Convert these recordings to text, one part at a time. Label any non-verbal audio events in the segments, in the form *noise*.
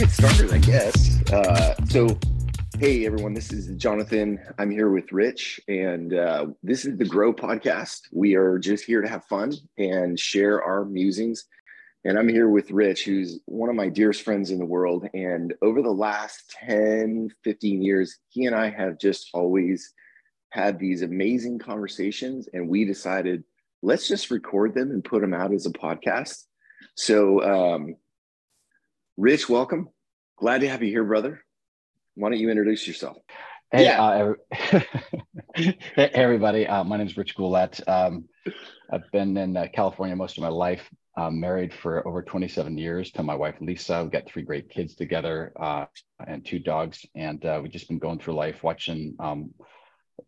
get started, I guess. Uh, so, hey everyone, this is Jonathan. I'm here with Rich, and uh, this is the Grow Podcast. We are just here to have fun and share our musings. And I'm here with Rich, who's one of my dearest friends in the world. And over the last 10, 15 years, he and I have just always had these amazing conversations. And we decided, let's just record them and put them out as a podcast. So, um, Rich, welcome. Glad to have you here, brother. Why don't you introduce yourself? Hey, yeah. uh, *laughs* hey everybody. Uh, my name is Rich Goulet. Um, I've been in uh, California most of my life. I'm married for over 27 years to my wife Lisa. We've got three great kids together uh, and two dogs, and uh, we've just been going through life watching um,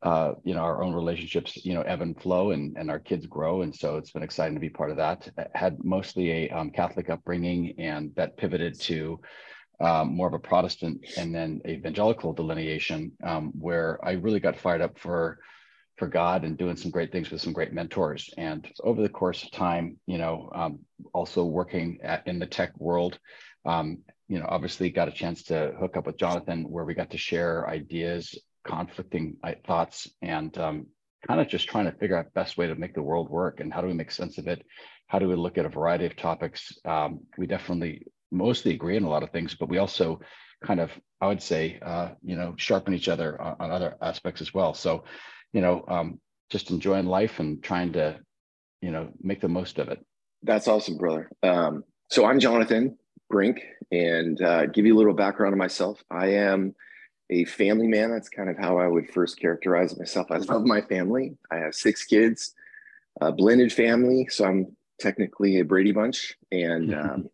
uh, you know our own relationships you know ebb and flow and, and our kids grow. And so it's been exciting to be part of that. I had mostly a um, catholic upbringing and that pivoted to um, more of a protestant and then evangelical delineation um, where i really got fired up for for god and doing some great things with some great mentors. And over the course of time you know um, also working at, in the tech world um, you know obviously got a chance to hook up with jonathan where we got to share ideas conflicting thoughts and um, kind of just trying to figure out best way to make the world work and how do we make sense of it? How do we look at a variety of topics? Um, we definitely mostly agree on a lot of things but we also kind of i would say uh, you know sharpen each other on, on, other aspects as well. So you know um, just enjoying life and trying to you know make the most of it. That's awesome brother. Um, so i'm jonathan brink and uh, give you a little background on myself. I am a family man. That's kind of how I would first characterize myself. I love my family. I have six kids, a blended family. So I'm technically a Brady Bunch. And um,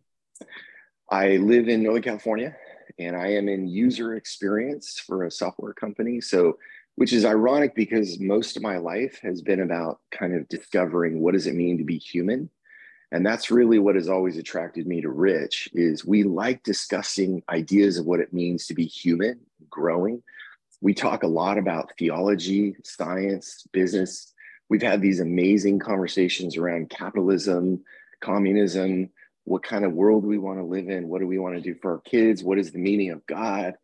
I live in Northern California and I am in user experience for a software company. So, which is ironic because most of my life has been about kind of discovering what does it mean to be human and that's really what has always attracted me to rich is we like discussing ideas of what it means to be human growing. We talk a lot about theology science business. We've had these amazing conversations around capitalism communism what kind of world we want to live in what do we want to do for our kids what is the meaning of god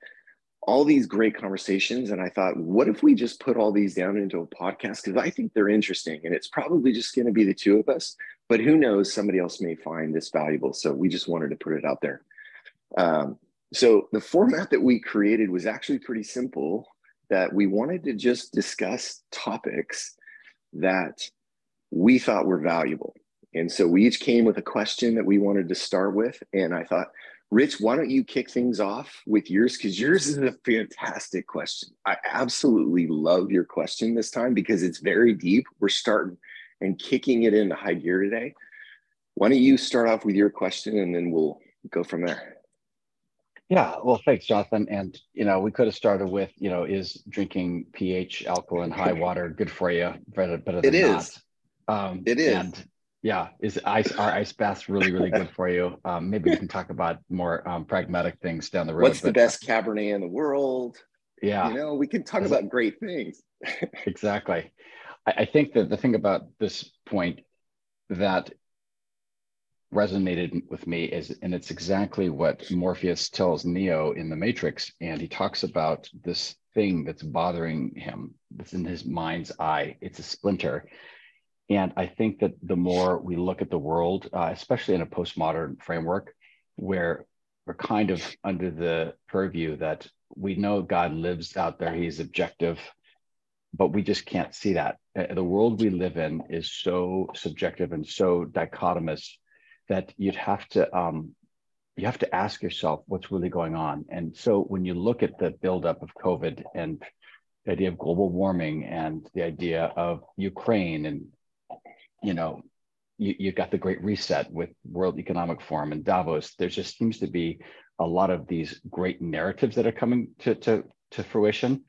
all these great conversations and i thought what if we just put all these down into a podcast? Because i think they're interesting and it's probably just going to be the two of us but who knows? Somebody else may find this valuable so we just wanted to put it out there. Um, so the format that we created was actually pretty simple that we wanted to just discuss topics that we thought were valuable. And so we each came with a question that we wanted to start with and i thought Rich, why don't you kick things off with yours? Because yours is a fantastic question. I absolutely love your question this time because it's very deep. We're starting and kicking it into high gear today. Why don't you start off with your question and then we'll go from there? Yeah, well, thanks, Jonathan. And you know, we could have started with, you know, is drinking pH, alkaline, high water good for you? Better, better than it is. not. Um, it is. And yeah, is ice our ice baths really really good for you? Um, maybe we can talk about more um, pragmatic things down the road. What's but, the best Cabernet in the world? Yeah, you know, we can talk about great things. *laughs* exactly. I, I think that the thing about this point that resonated with me is, and it's exactly what Morpheus tells Neo in the Matrix, and he talks about this thing that's bothering him that's in his mind's eye. It's a splinter and I think that the more we look at the world, uh, especially in a postmodern framework, where we're kind of under the purview that we know God lives out there, He's objective, but we just can't see that. Uh, the world we live in is so subjective and so dichotomous that you'd have to um, you have to ask yourself what's really going on. And so when you look at the buildup of COVID and the idea of global warming and the idea of Ukraine and you know, you, you got the Great Reset with World Economic Forum and Davos. There just seems to be a lot of these great narratives that are coming to, to, to fruition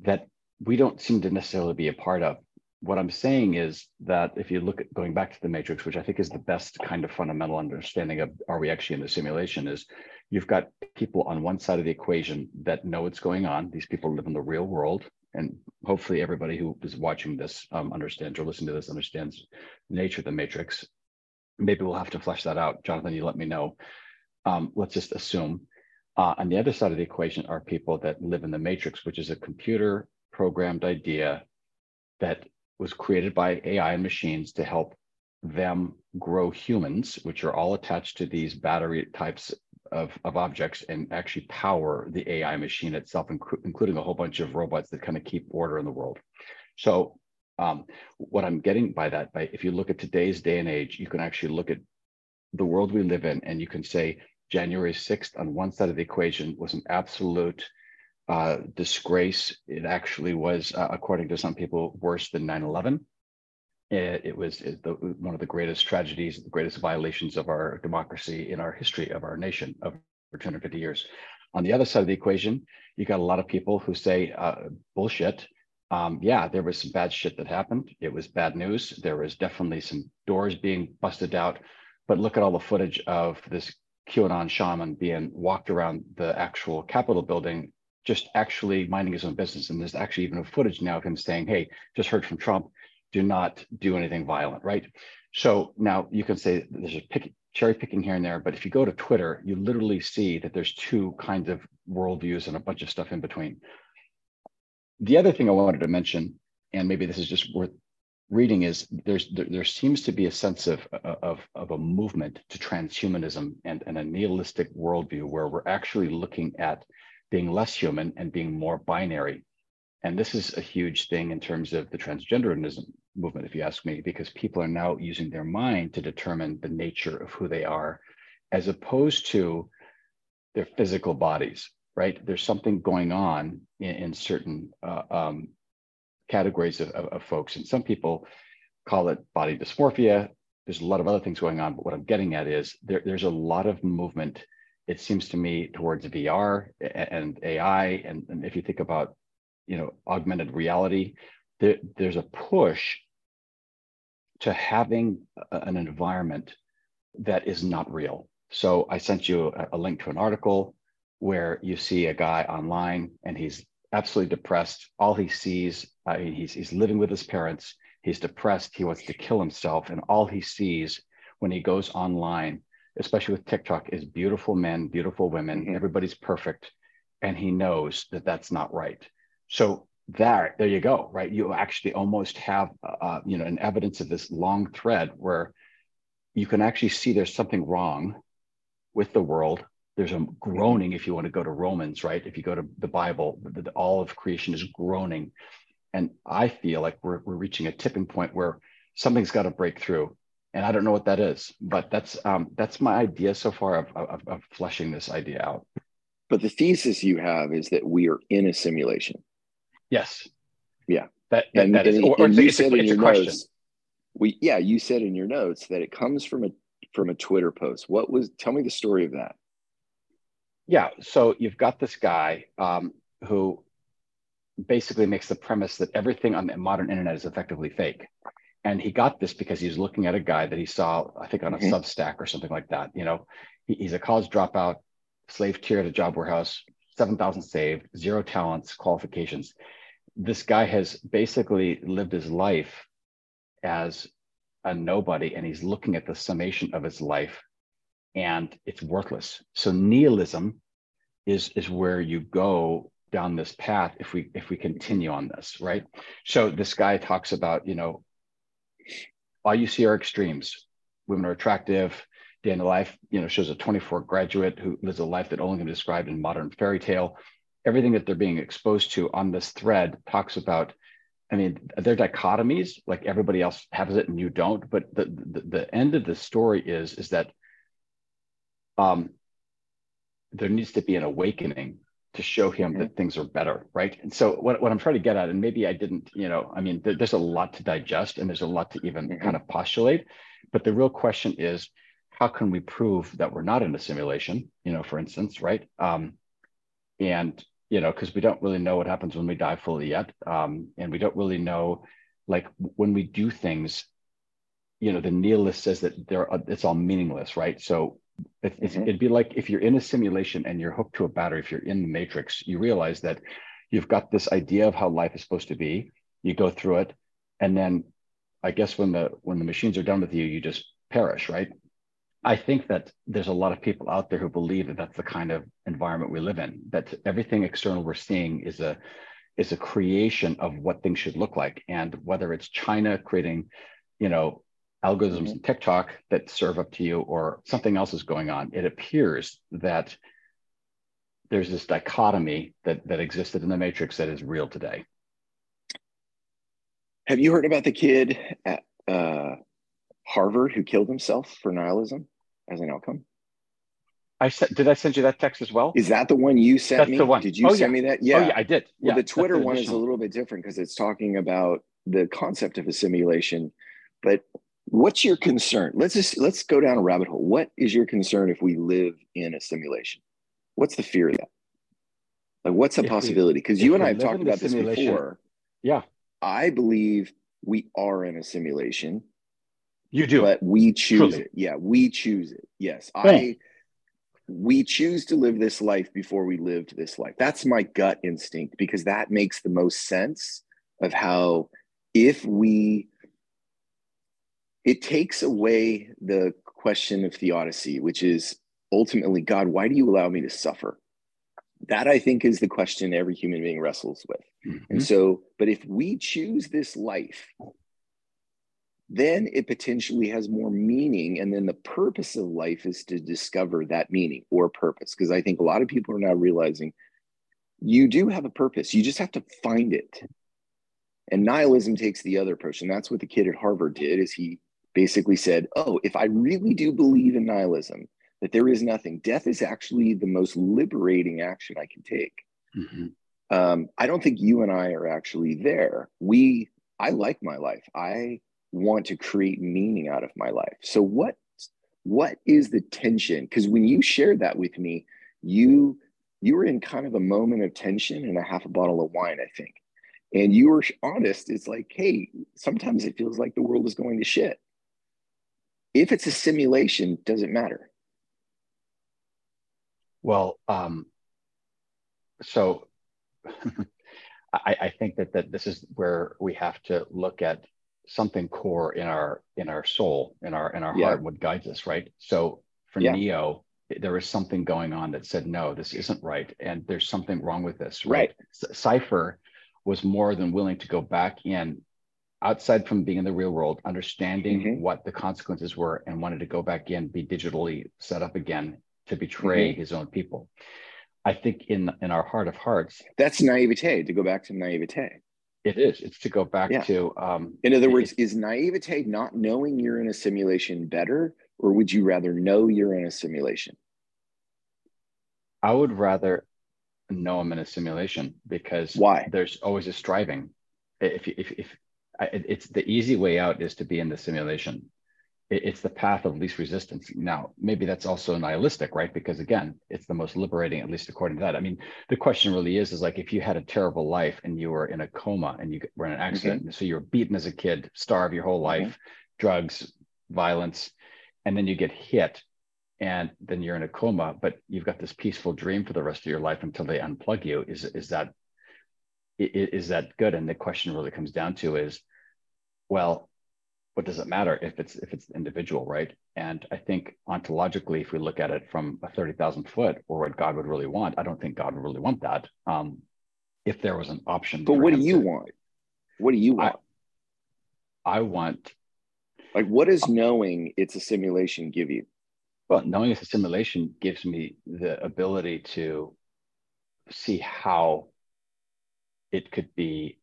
that we don't seem to necessarily be a part of. What I'm saying is that if you look at going back to the matrix, which I think is the best kind of fundamental understanding of are we actually in the simulation, is you've got people on one side of the equation that know what's going on. These people live in the real world and hopefully everybody who is watching this um, understands or listening to this understands the nature of the matrix. Maybe we'll have to flesh that out. Jonathan, you let me know. Um, let's just assume Uh, on the other side of the equation are people that live in the matrix, which is a computer programmed idea that was created by AI and machines to help them grow humans, which are all attached to these battery types of, of objects and actually power the AI machine itself, inc- including a whole bunch of robots that kind of keep order in the world. So um, what I'm getting by that, by if you look at today's day and age, you can actually look at the world we live in, and you can say January 6th on one side of the equation was an absolute uh, disgrace. It actually was, uh, according to some people, worse than 9 11. It, it was the, one of the greatest tragedies, the greatest violations of our democracy in our history of our nation of 250 years. On the other side of the equation, you got a lot of people who say, uh, bullshit. Um, yeah, there was some bad shit that happened. It was bad news. There was definitely some doors being busted out. But look at all the footage of this QAnon shaman being walked around the actual Capitol building, just actually minding his own business. And there's actually even a footage now of him saying, Hey, just heard from Trump do not do anything violent, right? So now you can say there's a pick, cherry picking here and there, but if you go to Twitter, you literally see that there's two kinds of worldviews and a bunch of stuff in between. The other thing I wanted to mention, and maybe this is just worth reading, is there's there, there seems to be a sense of, of, of a movement to transhumanism and, and a nihilistic worldview where we're actually looking at being less human and being more binary and this is a huge thing in terms of the transgenderism movement, if you ask me, because people are now using their mind to determine the nature of who they are, as opposed to their physical bodies, right? There's something going on in, in certain uh, um, categories of, of, of folks. And some people call it body dysmorphia. There's a lot of other things going on, but what I'm getting at is there, there's a lot of movement, it seems to me, towards VR and AI. And, and if you think about you know augmented reality there, there's a push to having an environment that is not real. So i sent you a, a link to an article where you see a guy online and he's absolutely depressed. All he sees uh, he's, he's living with his parents. He's depressed. He wants to kill himself. And all he sees when he goes online especially with tiktok is beautiful men beautiful women. Mm-hmm. everybody's perfect. And he knows that that's not right so there, there you go, right? You actually almost have, uh, you know, an evidence of this long thread where you can actually see there's something wrong with the world. There's a groaning, if you want to go to Romans, right? If you go to the Bible, the, the, all of creation is groaning. And I feel like we're, we're reaching a tipping point where something's got to break through. And I don't know what that is, but that's um, that's my idea so far of, of, of fleshing this idea out. But the thesis you have is that we are in a simulation Yes. Yeah. That, that, and, that is, and, or, and you said in your notes, we, yeah, you said in your notes that it comes from a, from a Twitter post. What was, tell me the story of that. Yeah. So you've got this guy um, who basically makes the premise that everything on the modern internet is effectively fake. And he got this because he was looking at a guy that he saw, I think, on a mm-hmm. Substack or something like that. You know, he, he's a college dropout, slave tier at a job warehouse, 7,000 saved, zero talents, qualifications this guy has basically lived his life as a nobody and he's looking at the summation of his life and it's worthless. So nihilism is is where you go down this path if we if we continue on this right? So this guy talks about you know all you see are extremes. Women are attractive. Day in the life you know shows a 24 graduate who lives a life that only can be described in modern fairy tale everything that they're being exposed to on this thread talks about I mean, they're dichotomies, like everybody else has it and you don't. But the, the, the end of the story is, is that um, there needs to be an awakening to show him mm-hmm. that things are better, right? And so what, what I'm trying to get at, and maybe I didn't, you know, I mean, there, there's a lot to digest and there's a lot to even mm-hmm. kind of postulate. But the real question is, how can we prove that we're not in a simulation, you know, for instance, right? Um, and you know, because we don't really know what happens when we die fully yet. Um, and we don't really know, like, when we do things, you know, the nihilist says that there it's all meaningless, right? So it, mm-hmm. it'd be like if you're in a simulation and you're hooked to a battery, if you're in the matrix, you realize that you've got this idea of how life is supposed to be. You go through it, and then I guess when the when the machines are done with you, you just perish, right? I think that there's a lot of people out there who believe that that's the kind of environment we live in. That everything external we're seeing is a is a creation of what things should look like, and whether it's China creating, you know, algorithms in TikTok that serve up to you, or something else is going on, it appears that there's this dichotomy that that existed in the Matrix that is real today. Have you heard about the kid at uh, Harvard who killed himself for nihilism as an outcome? I said, did I send you that text as well? Is that the one you sent That's me? The one. Did you oh, send yeah. me that? Oh, yeah. Oh, yeah, I did. Well, yeah, the Twitter one is a little bit different because it's talking about the concept of a simulation. But what's your concern? Let's just let's go down a rabbit hole. What is your concern if we live in a simulation? What's the fear of that? Like, what's the if possibility? Because you and I have talked about this before. Yeah. I believe we are in a simulation. You do. But we choose Truly. it. Yeah, we choose it. Yes. I we choose to live this life before we lived this life. That's my gut instinct because that makes the most sense of how if we it takes away the question of theodicy, which is ultimately, God, why do you allow me to suffer? That I think is the question every human being wrestles with. Mm-hmm. And so, but if we choose this life, then it potentially has more meaning. And then the purpose of life is to discover that meaning or purpose. Because I think a lot of people are now realizing you do have a purpose, you just have to find it. And nihilism takes the other approach. And that's what the kid at Harvard did is he basically said, oh, if I really do believe in nihilism, that there is nothing, death is actually the most liberating action I can take. Mm-hmm. Um, I don't think you and I are actually there. We, I like my life. I want to create meaning out of my life. So what what is the tension? Because when you shared that with me, you you were in kind of a moment of tension and a half a bottle of wine, I think. And you were honest. It's like, hey, sometimes it feels like the world is going to shit. If it's a simulation, does it matter? Well, um, so *laughs* I, I think that that this is where we have to look at something core in our in our soul in our in our yeah. heart what guides us right so for yeah. neo there was something going on that said no this isn't right and there's something wrong with this right, right. cypher was more than willing to go back in outside from being in the real world understanding mm-hmm. what the consequences were and wanted to go back in be digitally set up again to betray mm-hmm. his own people i think in in our heart of hearts that's naivete to go back to naivete it is. It's to go back yeah. to. Um, in other words, is naivete not knowing you're in a simulation better, or would you rather know you're in a simulation? I would rather know I'm in a simulation because why? There's always a striving. If if if I, it's the easy way out is to be in the simulation it's the path of least resistance. Now, maybe that's also nihilistic, right? Because again, it's the most liberating, at least according to that. I mean, the question really is, is like if you had a terrible life and you were in a coma and you were in an accident, mm-hmm. so you were beaten as a kid, starved your whole life, mm-hmm. drugs, violence, and then you get hit and then you're in a coma, but you've got this peaceful dream for the rest of your life until they unplug you. Is, is that is that good? And the question really comes down to is, well, what does it matter if it's if it's individual, right? And I think ontologically, if we look at it from a thirty thousand foot, or what God would really want, I don't think God would really want that. Um, if there was an option. But what do you to, want? What do you want? I, I want. Like, what does knowing it's a simulation give you? Well, knowing it's a simulation gives me the ability to see how it could be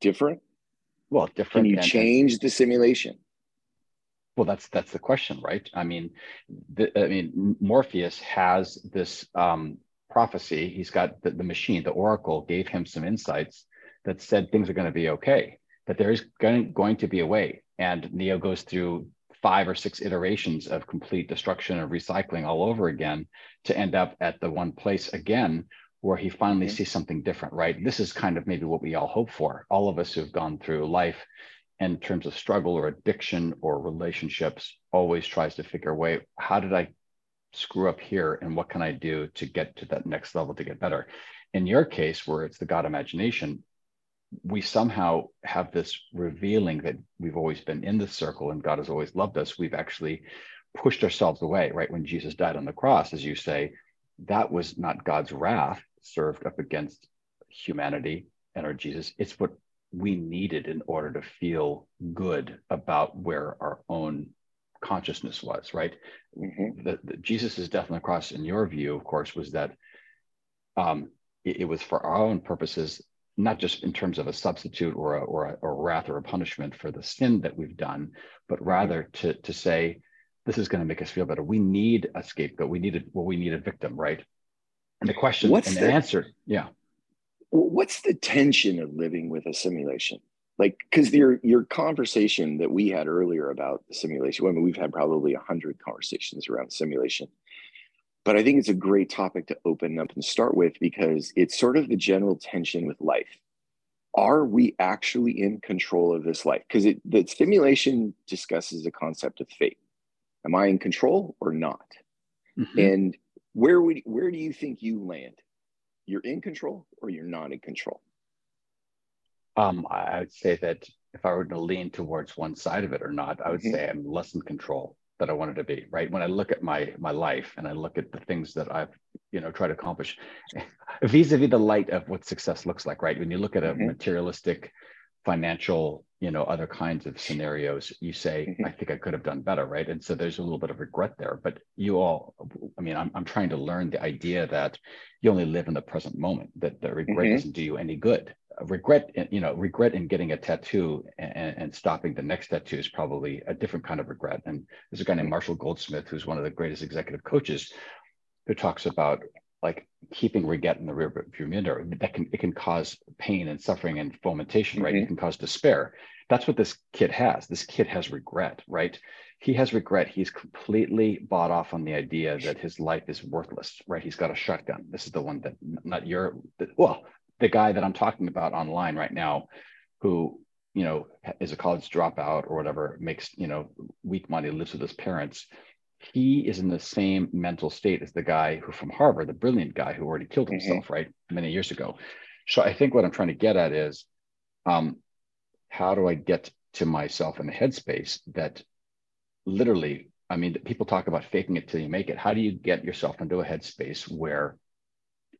different well different can you change the simulation? Well that's that's the question right? I mean the, i mean morpheus has this um, prophecy. He's got the, the machine the oracle gave him some insights that said things are going to be okay that there is going, going to be a way. And neo goes through five or six iterations of complete destruction and recycling all over again to end up at the one place again where he finally mm-hmm. sees something different, right? This is kind of maybe what we all hope for. All of us who've gone through life in terms of struggle or addiction or relationships always tries to figure way how did I screw up here and what can I do to get to that next level to get better? In your case, where it's the God imagination, we somehow have this revealing that we've always been in this circle and God has always loved us. We've actually pushed ourselves away, right? When Jesus died on the cross, as you say, that was not God's wrath served up against humanity and our Jesus. It's what we needed in order to feel good about where our own consciousness was, right? Mm-hmm. The, the, Jesus' death on the cross, in your view, of course, was that um, it, it, was for our own purposes, not just in terms of a substitute or a, or a, or wrath or a punishment for the sin that we've done, but rather to, to say, this is going to make us feel better. We need a scapegoat. We need a, well, we need a victim, right? And the question What's and the, the answer, yeah. What's the tension of living with a simulation? Like because your your conversation that we had earlier about the simulation I mean, we've had probably a hundred conversations around simulation. But i think it's a great topic to open up and start with because it's sort of the general tension with life. Are we actually in control of this life? Because the simulation discusses the concept of fate. Am i in control or not? Mm-hmm. and where would where do you think you land you're in control or you're not in control? Um, I would say that if I were to lean towards one side of it or not, I would mm-hmm. say I'm less in control that I wanted to be. Right. When I look at my my life and I look at the things that I've you know tried to accomplish, *laughs* vis-a-vis the light of what success looks like. Right. When you look at a mm-hmm. materialistic, financial you know other kinds of scenarios you say mm-hmm. i think i could have done better right and so there's a little bit of regret there but you all i mean i'm, I'm trying to learn the idea that you only live in the present moment that the regret mm-hmm. doesn't do you any good regret you know regret in getting a tattoo and, and, stopping the next tattoo is probably a different kind of regret and there's a guy named mm-hmm. marshall goldsmith who's one of the greatest executive coaches who talks about like keeping regret in the rear view mirror that can it can cause pain and suffering and fomentation right? Mm-hmm. it can cause despair. That's what this kid has. This kid has regret right? He has regret. He's completely bought off on the idea that his life is worthless right? He's got a shotgun. This is the one that not your well the guy that i'm talking about online right now who you know is a college dropout or whatever makes you know weak money lives with his parents he is in the same mental state as the guy who from Harvard, the brilliant guy who already killed mm-hmm. himself, mm-hmm. right, many years ago. So I think what I'm trying to get at is, um, how do I get to myself in the headspace that literally, I mean, people talk about faking it till you make it. How do you get yourself into a headspace where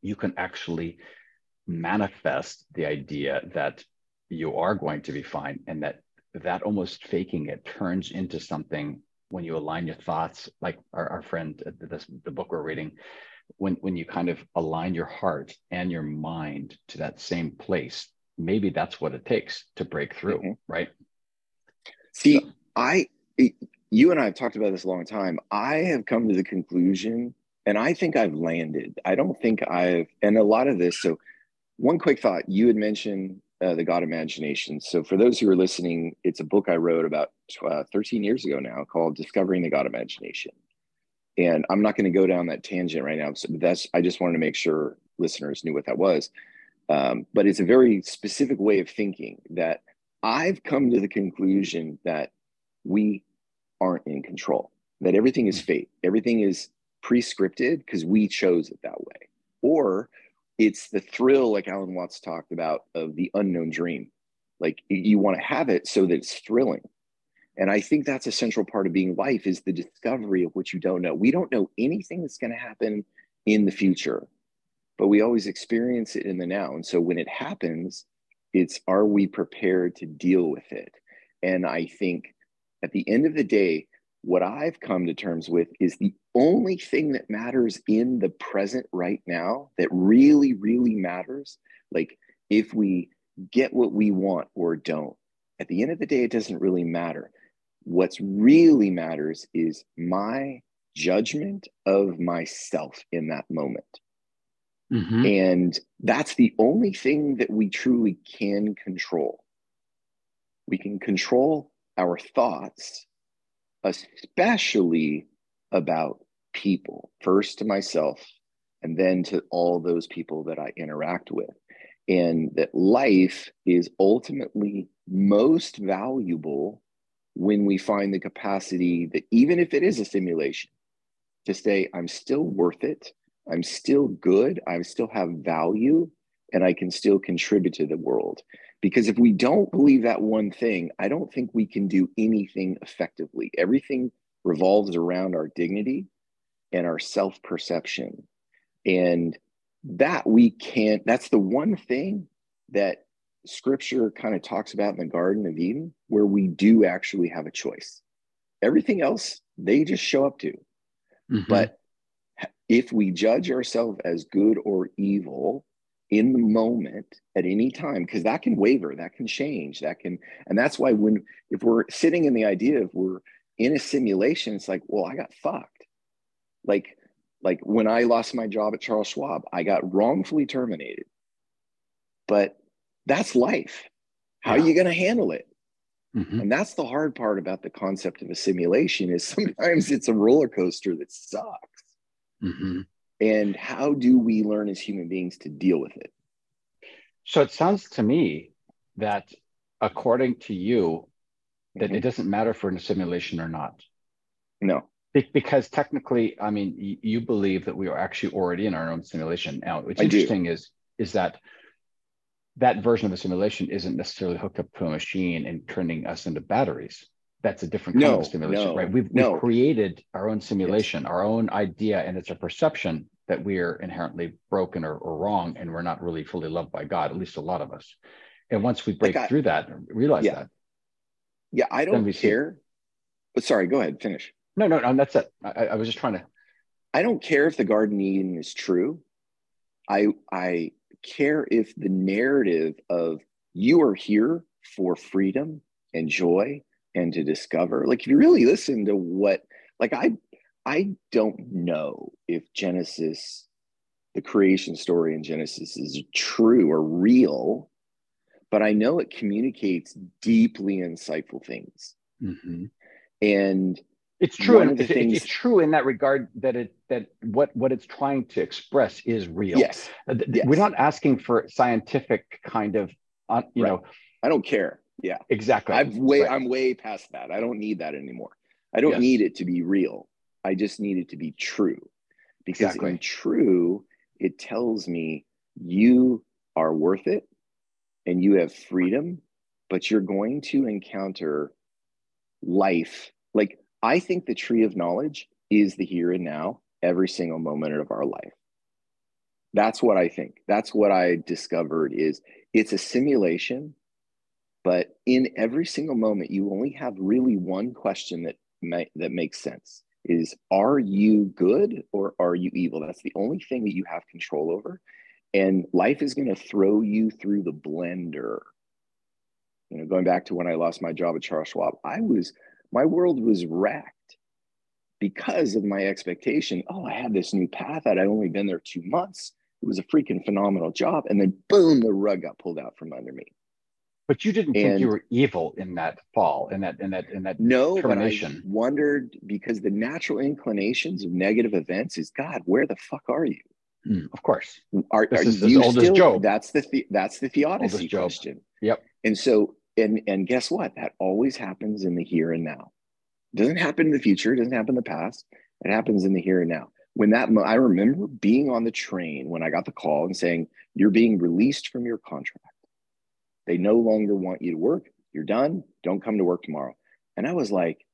you can actually manifest the idea that you are going to be fine and that that almost faking it turns into something when you align your thoughts, like our, our friend, this, the book we're reading, when, when you kind of align your heart and your mind to that same place, maybe that's what it takes to break through, mm-hmm. right? See, so. I, you and I have talked about this a long time. I have come to the conclusion, and I think I've landed. I don't think I've, and a lot of this. So, one quick thought you had mentioned uh, the God Imagination. So, for those who are listening, it's a book I wrote about uh, 13 years ago now called Discovering the God Imagination. And I'm not going to go down that tangent right now. So that's I just wanted to make sure listeners knew what that was. Um, but it's a very specific way of thinking that I've come to the conclusion that we aren't in control, that everything is fate, everything is pre-scripted because we chose it that way, or it's the thrill, like Alan Watts talked about, of the unknown dream. Like you want to have it so that it's thrilling. And I think that's a central part of being life is the discovery of what you don't know. We don't know anything that's going to happen in the future, but we always experience it in the now. And so when it happens, it's are we prepared to deal with it? And I think at the end of the day, what I've come to terms with is the only thing that matters in the present right now that really, really matters. Like if we get what we want or don't, at the end of the day, it doesn't really matter. What's really matters is my judgment of myself in that moment. Mm-hmm. And that's the only thing that we truly can control. We can control our thoughts especially about people, first to myself, and then to all those people that I interact with. And that life is ultimately most valuable when we find the capacity that, even if it is a simulation, to say, I'm still worth it, I'm still good, I still have value, and I can still contribute to the world. Because if we don't believe that one thing, I don't think we can do anything effectively. Everything revolves around our dignity and our self perception. And that we can't, that's the one thing that scripture kind of talks about in the Garden of Eden, where we do actually have a choice. Everything else, they just show up to. Mm-hmm. But if we judge ourselves as good or evil in the moment at any time, because that can waver, that can change, that can, and that's why when, if we're sitting in the idea of we're in a simulation, it's like, well, I got fucked. Like, like when I lost my job at Charles Schwab, I got wrongfully terminated. But that's life. How yeah. are you going to handle it? Mm-hmm. And that's the hard part about the concept of a simulation is sometimes it's a roller coaster that sucks. Mm-hmm. And how do we learn as human beings to deal with it? So it sounds to me that according to you, that mm-hmm. it doesn't matter for a simulation or not. No. Be- because technically, I mean, y- you believe that we are actually already in our own simulation. Now, what's I interesting do. is is that that version of the simulation isn't necessarily hooked up to a machine and turning us into batteries. That's a different kind no, of simulation, no, right? We've, no. we've created our own simulation, yes. our own idea, and it's a perception that we are inherently broken or, or, wrong, and we're not really fully loved by God, at least a lot of us. And once we break like I, through that, realize yeah. that. Yeah, I don't care. But sorry, go ahead, finish. No, no, no, that's it. I, I was just trying to. I don't care if the garden Eden is true. I I care if the narrative of you are here for freedom and joy and to discover like if you really listen to what like i i don't know if genesis the creation story in genesis is true or real but i know it communicates deeply insightful things mm-hmm. and it's true and it's, things, it's true in that regard that it that what what it's trying to express is real yes, uh, yes. we're not asking for scientific kind of uh, you right. know i don't care yeah exactly i've way right. i'm way past that i don't need that anymore i don't yes. need it to be real i just need it to be true because exactly. in true it tells me you are worth it and you have freedom but you're going to encounter life like I think the tree of knowledge is the here and now, every single moment of our life. That's what I think. That's what I discovered is it's a simulation, but in every single moment, you only have really one question that may, that makes sense is are you good or are you evil? That's the only thing that you have control over. And life is going to throw you through the blender. You know, going back to when I lost my job at Charles Schwab, I was my world was wrecked because of my expectation. Oh, I had this new path. I'd only been there two months. It was a freaking phenomenal job. And then boom, the rug got pulled out from under me. But you didn't and, think you were evil in that fall, in that, in that, in that no, termination. but I wondered because the natural inclinations of negative events is God, where the fuck are you? Mm, of course. Are, this are is you still, Job. That's the, the that's the theodicy question. Yep. And so and and guess what? That always happens in the here and now. It doesn't happen in the future it doesn't happen in the past. It happens in the here and now. When that i remember being on the train when i got the call and saying you're being released from your contract. They no longer want you to work. You're done. Don't come to work tomorrow. And i was like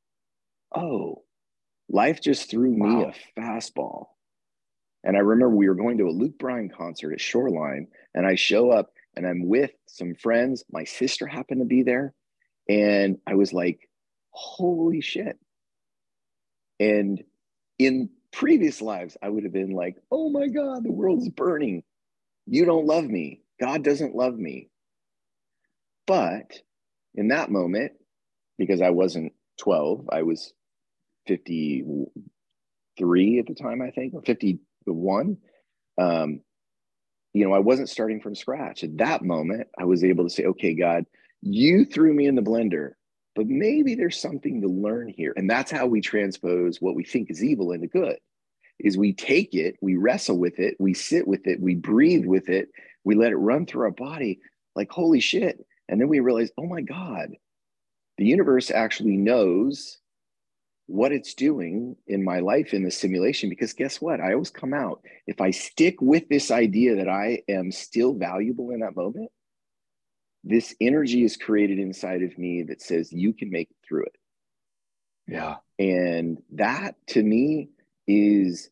oh life just threw wow. me a fastball and i remember we were going to a luke bryan concert at shoreline and i show up and I'm with some friends. My sister happened to be there. And I was like, holy shit. And in previous lives, I would have been like, oh my God, the world's burning. You don't love me. God doesn't love me. But in that moment, because I wasn't 12, I was 53 at the time, I think, or 51. Um, you know, I wasn't starting from scratch. At that moment, I was able to say, okay, God, you threw me in the blender, but maybe there's something to learn here. And that's how we transpose what we think is evil into good. Is we take it, we wrestle with it, we sit with it, we breathe with it, we let it run through our body like holy shit. And then we realize, oh my God, the universe actually knows what it's doing in my life in the simulation because guess what i always come out if i stick with this idea that i am still valuable in that moment this energy is created inside of me that says you can make it through it Yeah. And that to me is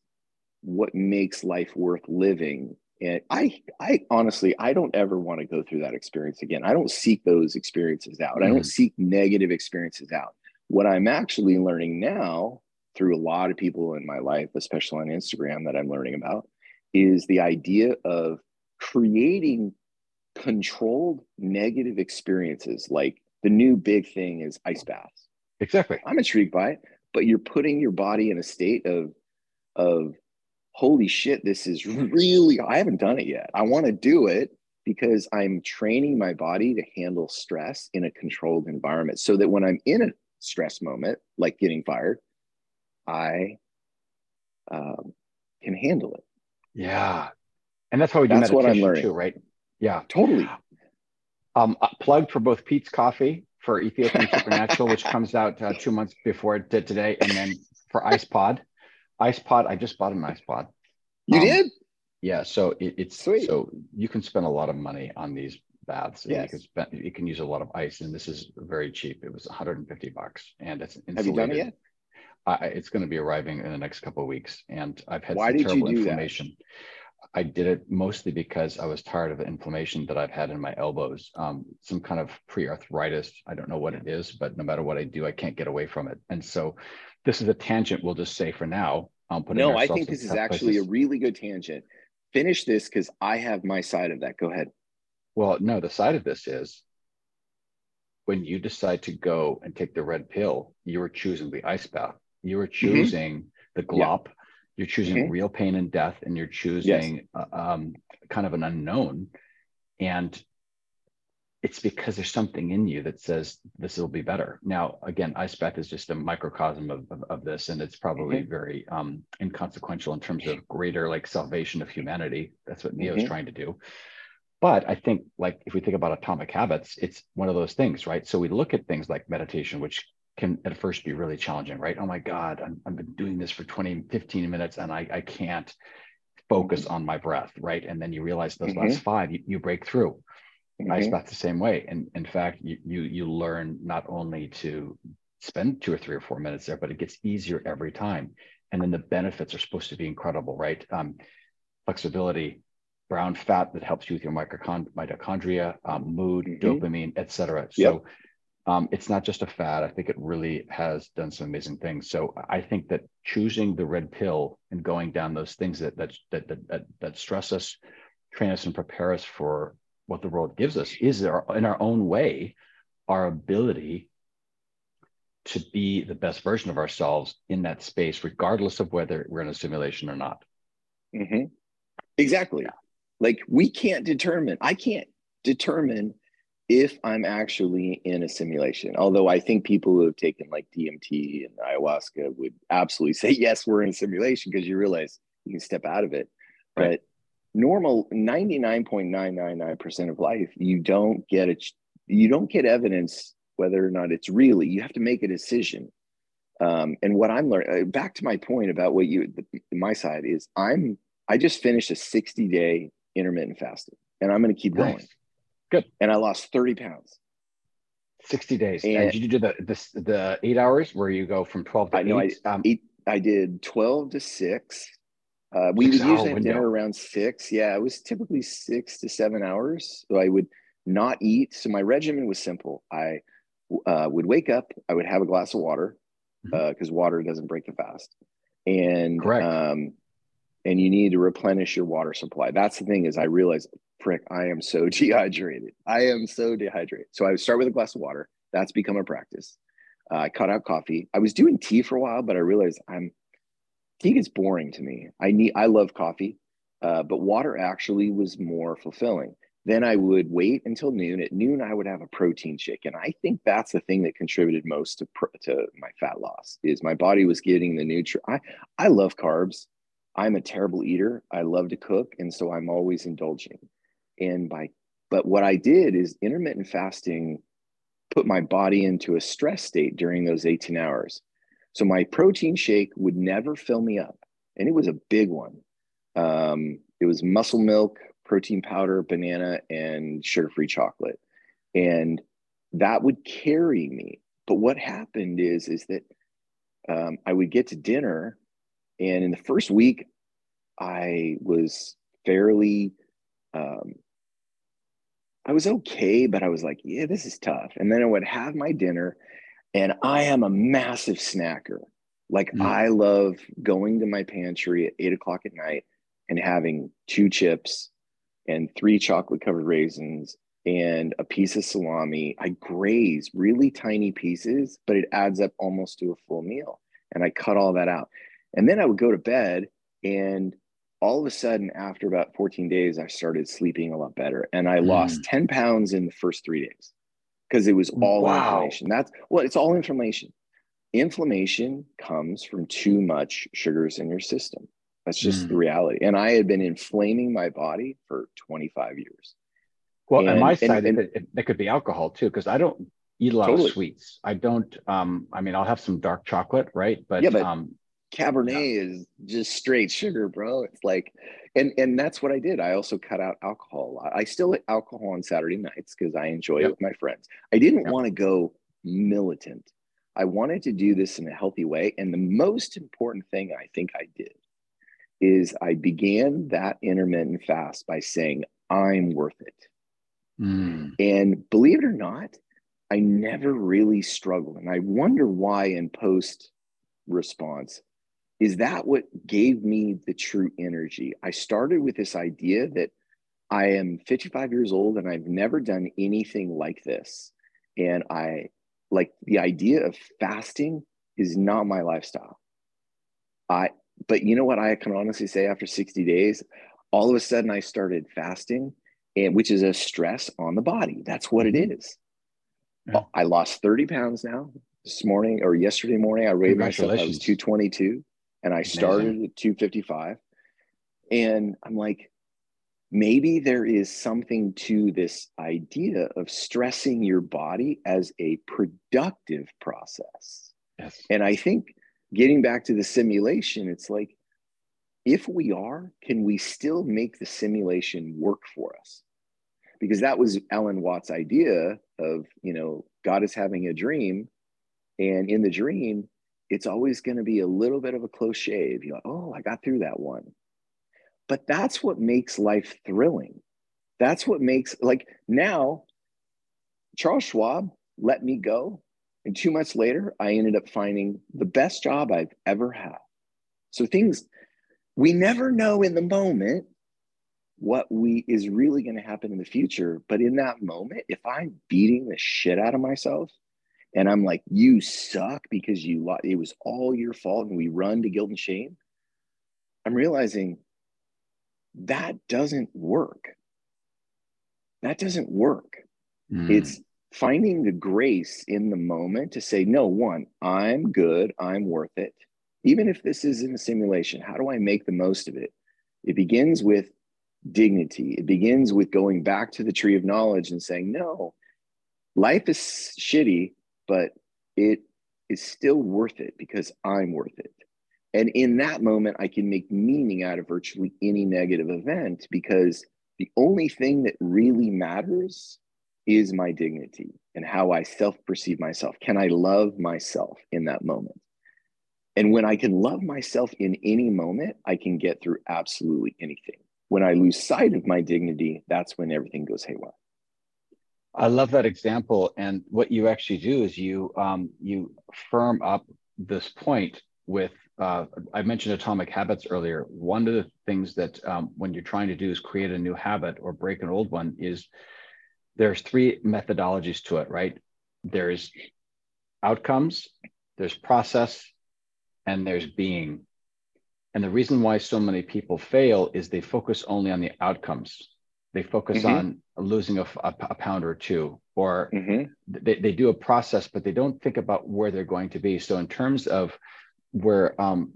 what makes life worth living. And I, I honestly, I don't ever want to go through that experience again. I don't seek those experiences out. Mm-hmm. I don't mm. seek negative experiences out. What I'm actually learning now through a lot of people in my life, especially on Instagram, that I'm learning about, is the idea of creating controlled negative experiences. Like the new big thing is ice baths. Exactly. I'm intrigued by it, but you're putting your body in a state of of holy shit, this is really I haven't done it yet. I want to do it because I'm training my body to handle stress in a controlled environment so that when I'm in a stress moment, like getting fired, I um, can handle it. Yeah. And that's how we do that's meditation what I'm learning. too, right? Yeah. Totally. Um, plugged for both Peet's Coffee for Ethiopian Supernatural, which comes out uh, two months before it did today, and then for Ice Pod. Ice Pod, I just bought an Ice Pod. You um, did? Yeah. So it, it's Sweet. so you can spend a lot of money on these baths. Yes. You can spend, you can use a lot of ice, and this is very cheap. It was 150 bucks, and it's insulated. Have you done it yet? I, it's going to be arriving in the next couple of weeks, and I've had Why some terrible inflammation. That? I did it mostly because I was tired of the inflammation that I've had in my elbows, um, some kind of pre-arthritis. I don't know what it is, but no matter what I do, I can't get away from it. And so, this is a tangent. We'll just say for now. Um, no, I think this is actually places. a really good tangent. Finish this because I have my side of that. Go ahead. Well, no, the side of this is when you decide to go and take the red pill, you are choosing the ice bath. You are mm-hmm. choosing mm-hmm. the glop. Yeah. You're choosing mm-hmm. real pain and death, and you're choosing yes. uh, um, kind of an unknown. And it's because there's something in you that says this will be better. Now, again, ice bath is just a microcosm of, of, of this, and it's probably mm-hmm. very um, inconsequential in terms of greater like salvation of humanity. That's what Neo's mm-hmm. trying to do. But I think, like, if we think about atomic habits, it's one of those things, right? So we look at things like meditation, which can at first be really challenging, right? Oh my God, I'm, I've been doing this for 20, 15 minutes and I, I can't focus mm-hmm. on my breath, right? And then you realize those mm-hmm. last five, you, you break through. Mm-hmm. Ice bath the same way. And in fact, you, you you learn not only to spend two or three or four minutes there, but it gets easier every time. And then the benefits are supposed to be incredible, right? Um, flexibility, brown fat that helps you with your mitochondria, um, mood, mm-hmm. dopamine, etc. Yep. So um, it's not just a fad. I think it really has done some amazing things. So I think that choosing the red pill and going down those things that that that that, that stress us, train us, and prepare us for what the world gives us is our, in our own way our ability to be the best version of ourselves in that space, regardless of whether we're in a simulation or not. Mm-hmm. Exactly. Like we can't determine. I can't determine if I'm actually in a simulation. Although I think people who have taken like DMT and ayahuasca would absolutely say, *laughs* yes, we're in a simulation because you realize you can step out of it. Right. But normal 99.999% of life, you don't get it, you don't get evidence whether or not it's really, you have to make a decision. Um, and what I'm learning, uh, back to my point about what you, the, my side is I'm, I just finished a 60 day intermittent fasting and I'm going to keep nice. going Good. And I lost 30 pounds. 60 days. And, and did you do the, the the eight hours where you go from 12 to I know eight? I, um, eight, I did 12 to six. Uh, we would usually have dinner around six. Yeah, it was typically six to seven hours. So I would not eat. So my regimen was simple. I uh, would wake up. I would have a glass of water because mm-hmm. uh, water doesn't break the fast. And Correct. Um, and you need to replenish your water supply. That's the thing is I realized, frick, I am so *laughs* dehydrated. I am so dehydrated. So I start with a glass of water. That's become a practice. Uh, I cut out coffee. I was doing tea for a while, but I realized I'm tea gets boring to me. I need I love coffee, uh, but water actually was more fulfilling. Then I would wait until noon. At noon, I would have a protein shake, and I think that's the thing that contributed most to to my fat loss. Is my body was getting the nutrient. I I love carbs. I'm a terrible eater. I love to cook. And so I'm always indulging. And by, but what I did is intermittent fasting put my body into a stress state during those 18 hours. So my protein shake would never fill me up. And it was a big one. Um, it was muscle milk, protein powder, banana, and sugar free chocolate. And that would carry me. But what happened is, is that um, I would get to dinner, and in the first week, I was fairly, um, I was okay, but I was like, yeah, this is tough. And then I would have my dinner, and I am a massive snacker. Like mm. I love going to my pantry at eight o'clock at night and having two chips and three chocolate covered raisins and a piece of salami. I graze really tiny pieces, but it adds up almost to a full meal. And I cut all that out. And then I would go to bed and all of a sudden after about 14 days i started sleeping a lot better and i mm. lost 10 pounds in the first three days because it was all wow. inflammation that's well it's all inflammation inflammation comes from too much sugars in your system that's just mm. the reality and i had been inflaming my body for 25 years well and, on my side and, and, it, it, could be alcohol too because i don't eat a lot totally. of sweets i don't um i mean i'll have some dark chocolate right but, yeah, but um Cabernet yeah. is just straight sugar, bro. It's like, and and that's what I did. I also cut out alcohol a lot. I still eat alcohol on Saturday nights because I enjoy yep. it with my friends. I didn't yep. want to go militant. I wanted to do this in a healthy way. And the most important thing I think I did is I began that intermittent fast by saying, I'm worth it. Mm. And believe it or not, I never really struggled. And I wonder why in post response is that what gave me the true energy? I started with this idea that I am 55 years old and I've never done anything like this. And I like the idea of fasting is not my lifestyle. I, but you know what I can honestly say after 60 days, all of a sudden I started fasting and which is a stress on the body. That's what it mm-hmm. Yeah. I lost 30 pounds now this morning or yesterday morning. I weighed myself, I was 222 and I started Amazing. at 255. And I'm like, maybe there is something to this idea of stressing your body as a productive process. Yes. And I think getting back to the simulation, it's like, if we are, can we still make the simulation work for us? Because that was Alan Watts' idea of, you know, God is having a dream. And in the dream, it's always going to be a little bit of a close shave. You're like, oh, I got through that one. But that's what makes life thrilling. That's what makes, like, now Charles Schwab let me go. And two months later, I ended up finding the best job I've ever had. So things, we never know in the moment what we is really going to happen in the future. But in that moment, if I'm beating the shit out of myself, and I'm like, you suck because you lost. It was all your fault, and we run to guilt and shame. I'm realizing that doesn't work. That doesn't work. Mm. It's finding the grace in the moment to say, no, one, I'm good, I'm worth it. Even if this is in a simulation, how do I make the most of it? It begins with dignity. It begins with going back to the tree of knowledge and saying, no, life is shitty but it is still worth it because I'm worth it. And in that moment, I can make meaning out of virtually any negative event because the only thing that really matters is my dignity and how I self perceive myself. Can I love myself in that moment? And when I can love myself in any moment, I can get through absolutely anything. When I lose sight of my dignity, that's when everything goes haywire. I love that example. And what you actually do is you um, you firm up this point with. Uh, I mentioned atomic habits earlier. One of the things that um, when you're trying to do is create a new habit or break an old one is there's three methodologies to it, right? There's outcomes, there's process, and there's being. And the reason why so many people fail is they focus only on the outcomes they focus mm-hmm. on losing a, a, a, pound or two, or mm-hmm. they, they do a process, but they don't think about where they're going to be. So, in terms of where um,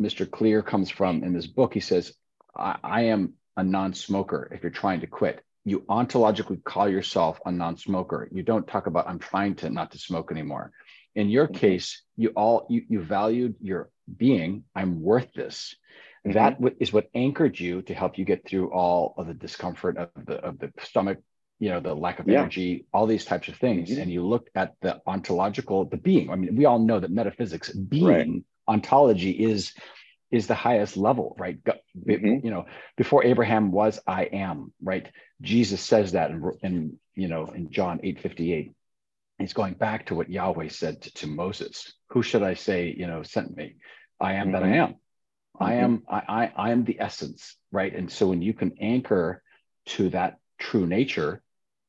Mr. Clear comes from in this book, he says, I, I am a non smoker if you're trying to quit. You ontologically call yourself a non smoker. You don't talk about, I'm trying to not to smoke anymore. In your mm-hmm. case, you all you, you valued your being, I'm worth this Mm-hmm. That is what anchored you to help you get through all of the discomfort of the of the stomach you know the lack of Yeah. energy all these types of things Mhm. and you look at the ontological the being i mean we all know that metaphysics being ontology is is the highest level right Mhm. you know before abraham was i am right jesus says that in, in you know in john 8 58 he's going back to what yahweh said to, to moses who should i say you know sent me i am that i Mhm. I Mhm. am I, I I am the essence, right? And so when you can anchor to that true nature,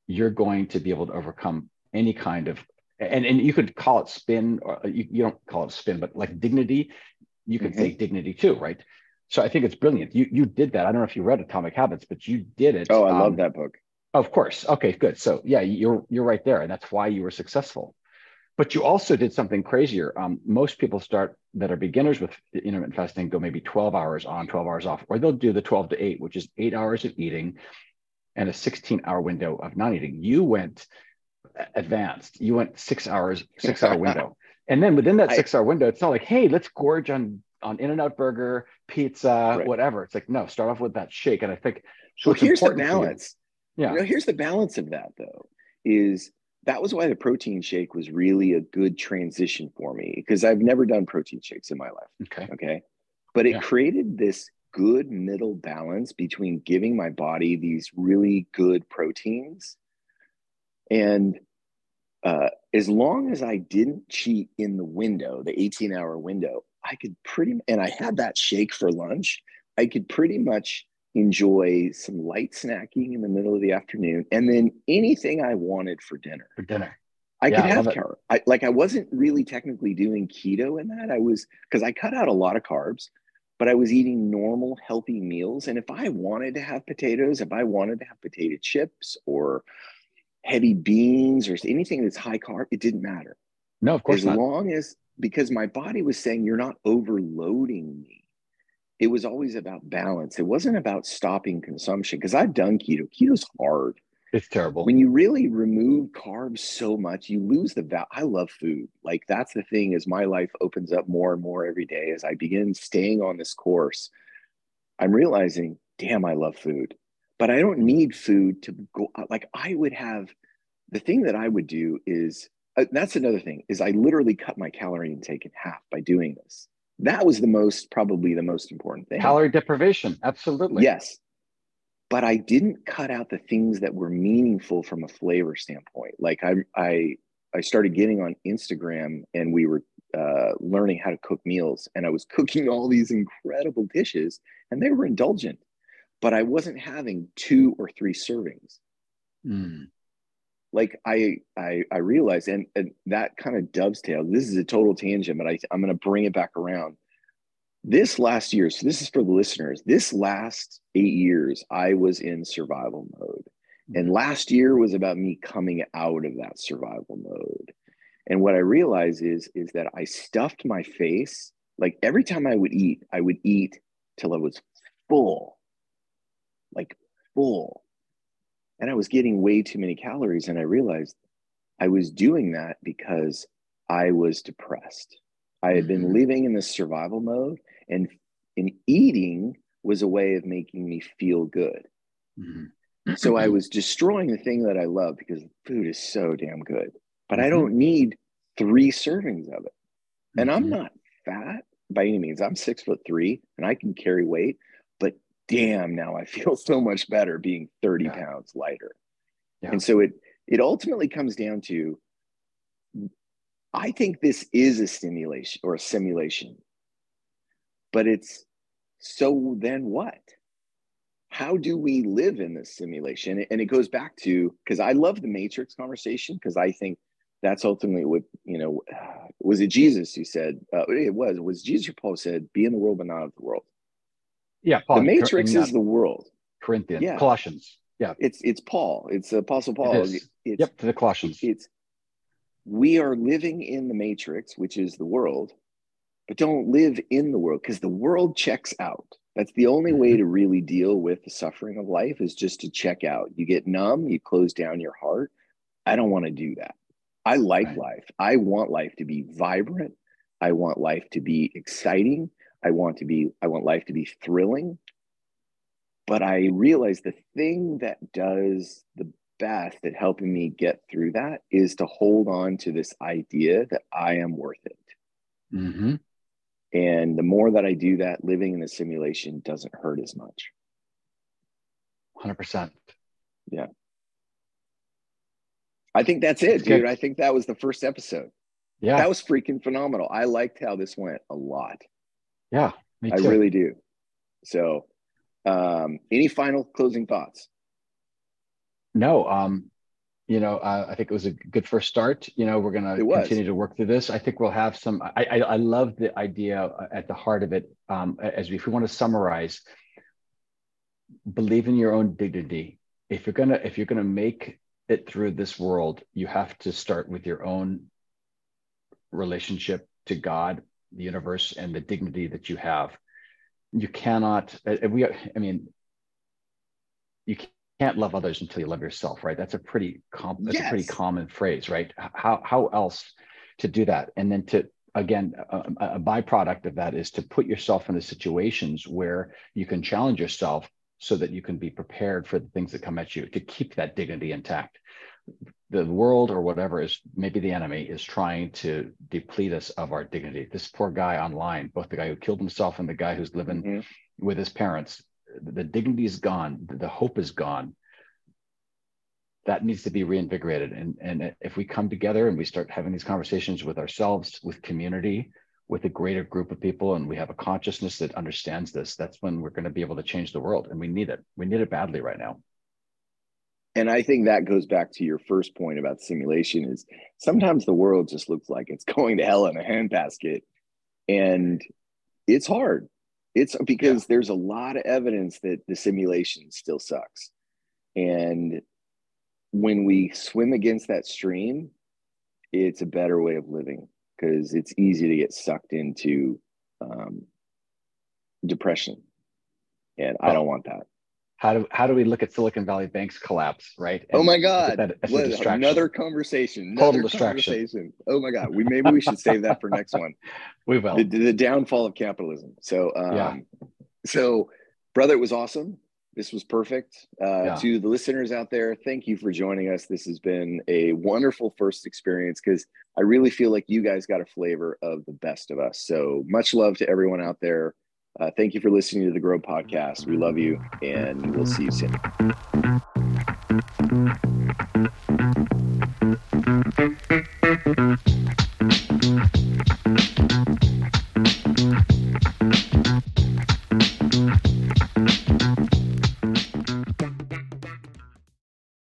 you're going to be able to overcome any kind of and, and you could call it spin or you, you don't call it spin, but like dignity, you could say dignity too, right? So I think it's brilliant. You you did that. I don't know if you read Atomic Habits, but you did it. Oh, I love um, that book. Of course. Okay, good. So yeah, you're you're right there, and that's why you were successful. But you also did something crazier. Um, most people start that are beginners with intermittent fasting go maybe 12 hours on, 12 hours off, or they'll do the 12 to 8, which is eight hours of eating and a 16 hour window of not eating. You went advanced. You went six hours, six hour window. *laughs* And then within that six hour window, it's not like, hey, let's gorge on on In-N-Out Burger, pizza, Right. whatever. It's like, no, start off with that shake. And I think So what's here's the balance. Yeah. You know, here's the balance of that though, is that was why the protein shake was really a good transition for me because I've never done protein shakes in my life. Okay. Okay. But it Yeah. created this good middle balance between giving my body these really good proteins. And uh, as long as I didn't cheat in the window, the 18 hour window, I could pretty, and I had that shake for lunch, I could pretty much enjoy some light snacking in the middle of the afternoon and then anything I wanted for dinner. For dinner. I Yeah, could have love it. carb. I like I wasn't really technically doing keto in that. I was because I cut out a lot of carbs, but I was eating normal healthy meals. And if I wanted to have potatoes, if I wanted to have potato chips or heavy beans or anything that's high carb, it didn't matter. No, of course As not. long as because my body was saying you're not overloading me. It was always about balance. It wasn't about stopping consumption because I've done keto. Keto's hard It's terrible. when you really remove carbs so much you lose the value i love food like that's the thing as my life opens up more and more every day as i begin staying on this course i'm realizing damn i love food but i don't need food to go like i would have the thing that i would do is uh, that's another thing is i literally cut my calorie intake in half by doing this that was the most probably the most important thing Calorie deprivation. Absolutely. Yes. But I didn't cut out the things that were meaningful from a flavor standpoint. Like I I I started getting on Instagram and we were uh, learning how to cook meals and I was cooking all these incredible dishes and they were indulgent, but I wasn't having two or three servings. Mm. Like I I I realized and, and that kind of dovetailed. This is a total tangent, but I, I'm gonna bring it back around. This last year so this is for the listeners this last eight years i was in survival mode. Mm-hmm. And last year was about me coming out of that survival mode. And what i realized is is that i stuffed my face like every time i would eat i would eat till i was full. Like full and i was getting way too many calories and i realized i was doing that because i was depressed i had been Mhm. living in this survival mode and and eating was a way of making me feel good Mhm. so i *clears throat* was destroying the thing that i love because food is so damn good but i Mhm. don't need three servings of it and i'm Mhm. not fat by any means i'm six foot three and i can carry weight damn now i feel *laughs* so much better being 30 Yeah. pounds lighter Yeah. and so it it ultimately comes down to i think this is a stimulation or a simulation but it's so then what how do we live in this simulation and it goes back to because i love the matrix conversation because i think that's ultimately what you know *sighs* was it jesus who said uh, it was was jesus paul said be in the world but not of the world Yeah. Paul, the matrix in, uh, is the world Corinthians, yeah. Colossians. Yeah. it's it's paul it's apostle paul It is. it's Yep. To the Colossians. it's we are living in the matrix which is the world but don't live in the world because the world checks out that's the only way Mhm. to really deal with the suffering of life is just to check out you get numb you close down your heart i don't want to do that i like Right. life i want life to be vibrant i want life to be exciting i want to be i want life to be thrilling but i realize the thing that does the best at helping me get through that is to hold on to this idea that I am worth it. Mm-hmm. And the more that I do that, living in the simulation doesn't hurt as much. 100%. Yeah. I think that's it, that's dude. Good. I think that was the first episode. Yeah. That was freaking phenomenal. I liked how this went a lot. Yeah. I really do. So, um, any final closing thoughts? No. Um, you know, uh, I think it was a good first start. You know, we're going to continue to work through this. I think we'll have some. I, I, I love the idea at the heart of it. Um, as we, if we want to summarize, believe in your own dignity. If you're gonna if you're gonna make it through this world, you have to start with your own relationship to God, the universe, and the dignity that you have. You cannot. Uh, uh, we. I mean, you can't love others until you love yourself, right? That's a pretty com- that's yes. a pretty common phrase, right? How how else to do that? And then to again, a, a byproduct of that is to put yourself into situations where you can challenge yourself so that you can be prepared for the things that come at you to keep that dignity intact. The world or whatever is maybe the enemy is trying to deplete us of our dignity. This poor guy online, both the guy who killed himself and the guy who's living mm-hmm. with his parents, the dignity is gone, the hope is gone. That needs to be reinvigorated. And, and if we come together and we start having these conversations with ourselves, with community, with a greater group of people and we have a consciousness that understands this, that's when we're going to be able to change the world. And we need it. We need it badly right now. And I think that goes back to your first point about simulation is sometimes the world just looks like it's *laughs* going to hell in a handbasket. And it's hard. It's because yeah. there's a lot of evidence that the simulation still sucks. And when we swim against that stream, it's a better way of living because it's easy to get sucked into um, depression, and I don't want that. How do how do we look at Silicon Valley Bank's collapse, right? And oh my God! another conversation. Another Total distraction. Conversation. Oh my God! We maybe we should save that for next one. *laughs* We will. The, the downfall of capitalism. So, um, yeah. so brother, it was awesome. This was perfect. Uh, yeah. To the listeners out there, thank you for joining us. This has been a wonderful first experience because I really feel like you guys got a flavor of the best of us. So much love to everyone out there. Uh, thank you for listening to the Grow Podcast. We love you, and we'll see you soon.